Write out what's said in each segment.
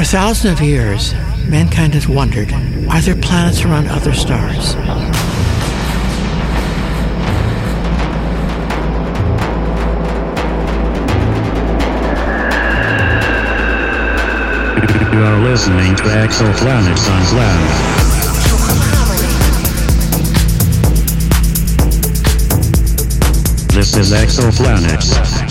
For thousands of years, mankind has wondered, are there planets around other stars? You are listening to Exoplanets on Unplanned. This is Exoplanets.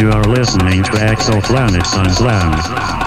You are listening to Exoplanets on Slam.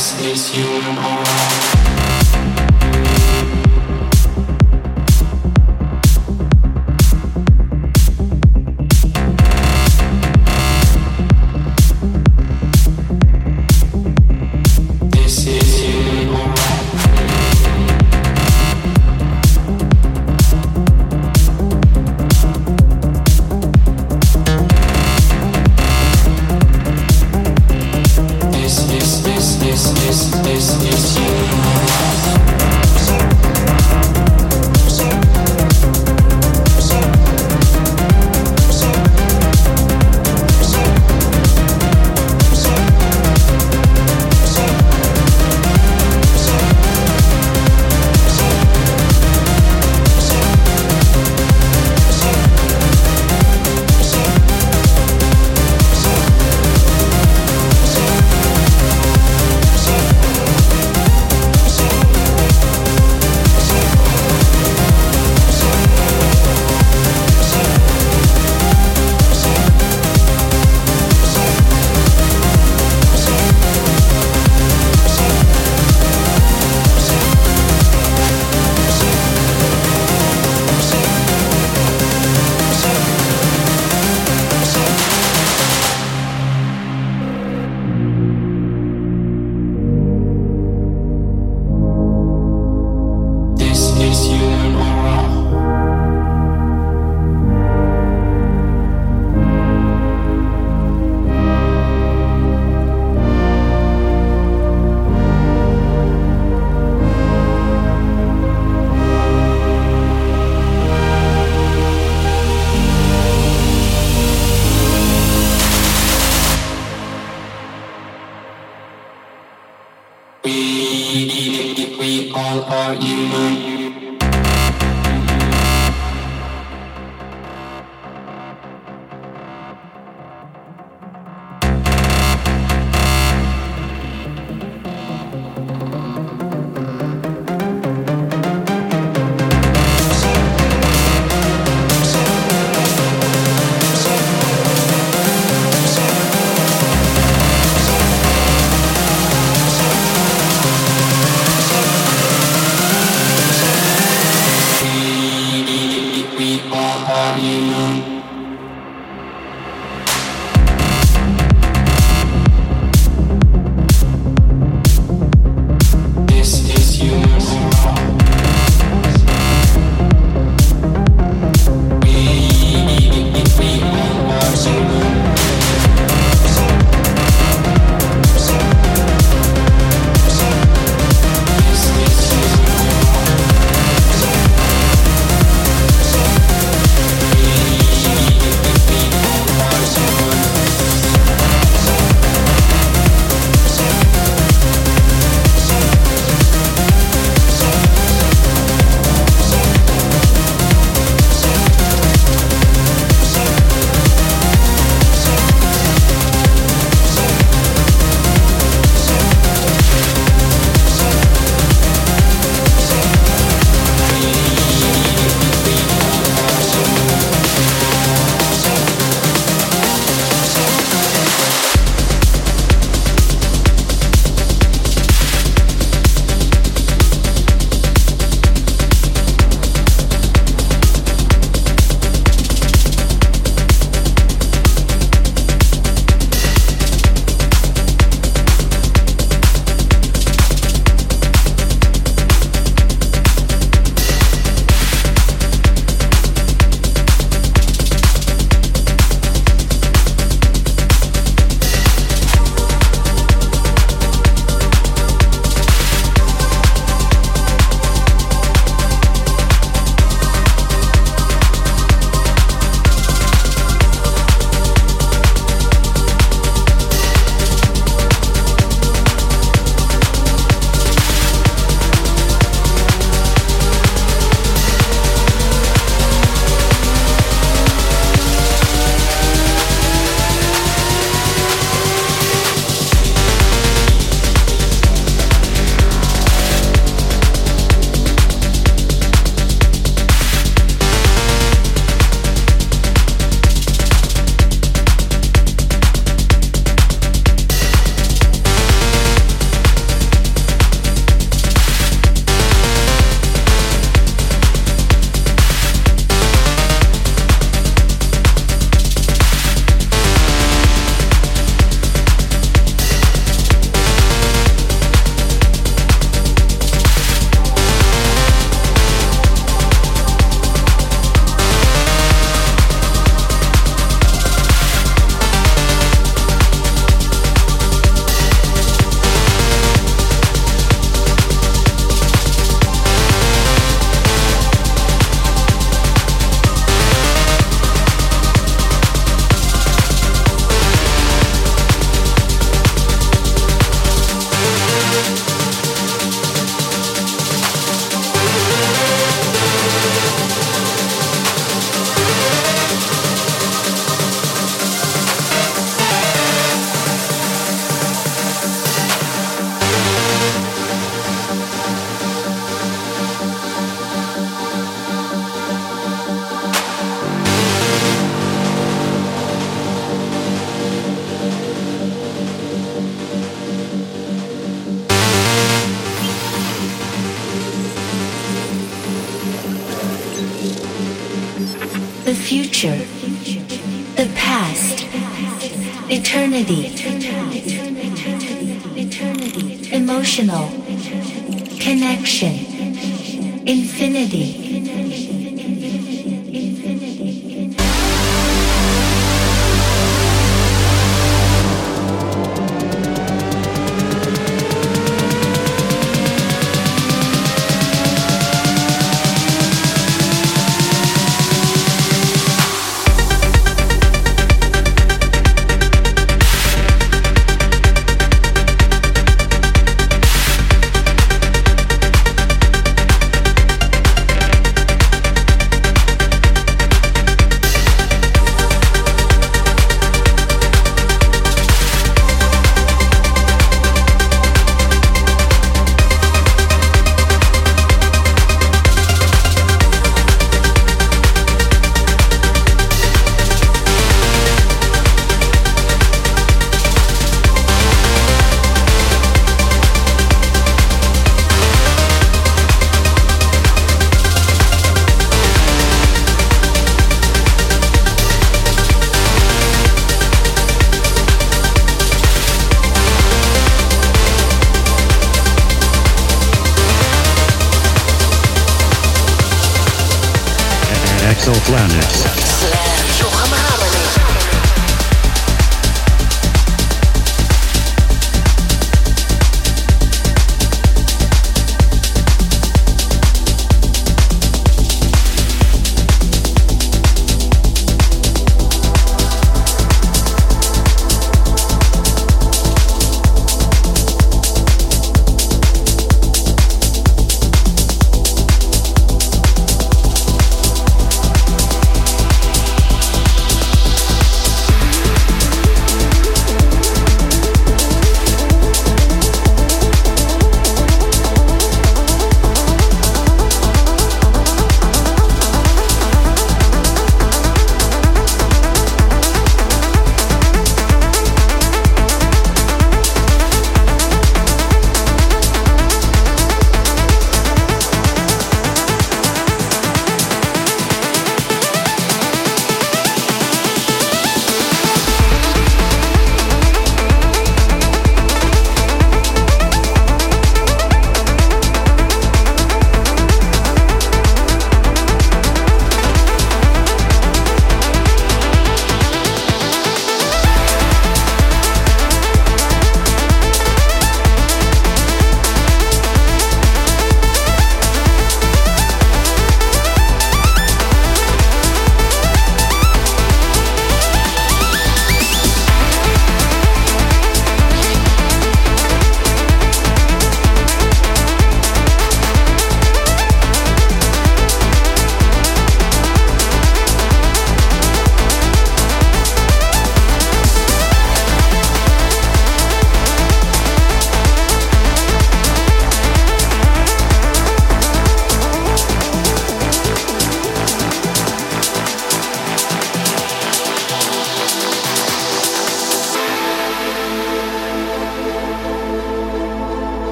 This is human aura. We, all are human. Future, the past, eternity, emotional, connection, infinity.